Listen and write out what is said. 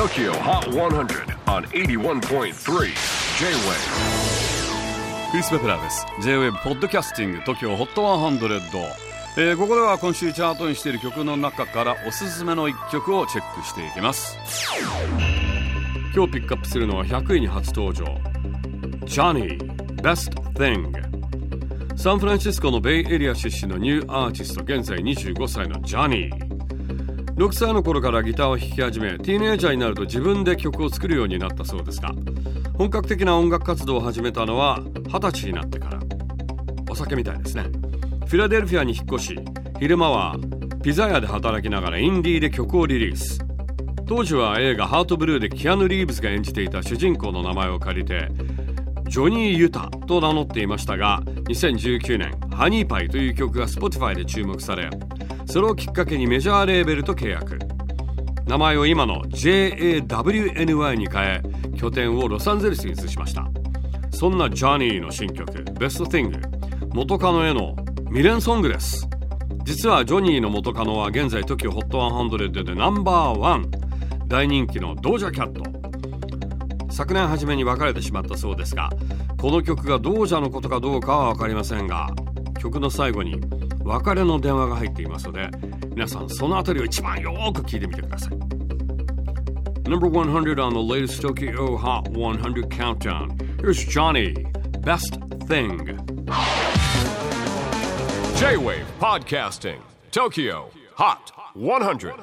TOKYO HOT 100 on 81.3 J-WAVE クリス・ベプラーです。J-WAVE ポッドキャスティング TOKYO HOT 100、えー、ここでは今週チャートにしている曲の中からおすすめの一曲をチェックしていきます。今日ピックアップするのは100位に初登場。Johnny Best Thing サンフランシスコのベイエリア出身のニューアーティスト現在25歳のジャニー6歳の頃からギターを弾き始めティーネイジャーになると自分で曲を作るようになったそうですが本格的な音楽活動を始めたのは20歳になってから。お酒みたいですね。フィラデルフィアに引っ越し昼間はピザ屋で働きながらインディーで曲をリリース。当時は映画「ハートブルー」でキアヌ・リーブスが演じていた主人公の名前を借りてジョニー・ユタと名乗っていましたが2019年「ハニーパイ」という曲が Spotify で注目されそれをきっかけにメジャーレーベルと契約。名前を今の JAWNY に変え拠点をロサンゼルスに移しました。そんなジョニーの新曲「ベスト・ティング」元カノへの未練ソングです。実はジョニーの元カノは現在 TOKIOHOT100 でナンバーワン。大人気のドージャキャット。昨年初めに別れてしまったそうですがこの曲がドージャのことかどうかは分かりませんが曲の最後に別れの電話が入っていますので皆さんそのあたりを一番よく聞いてみてください Number 100 on the latest Tokyo Hot 100 countdown Here's Johnny Best Thing J-WAVE PODCASTING TOKYO HOT 100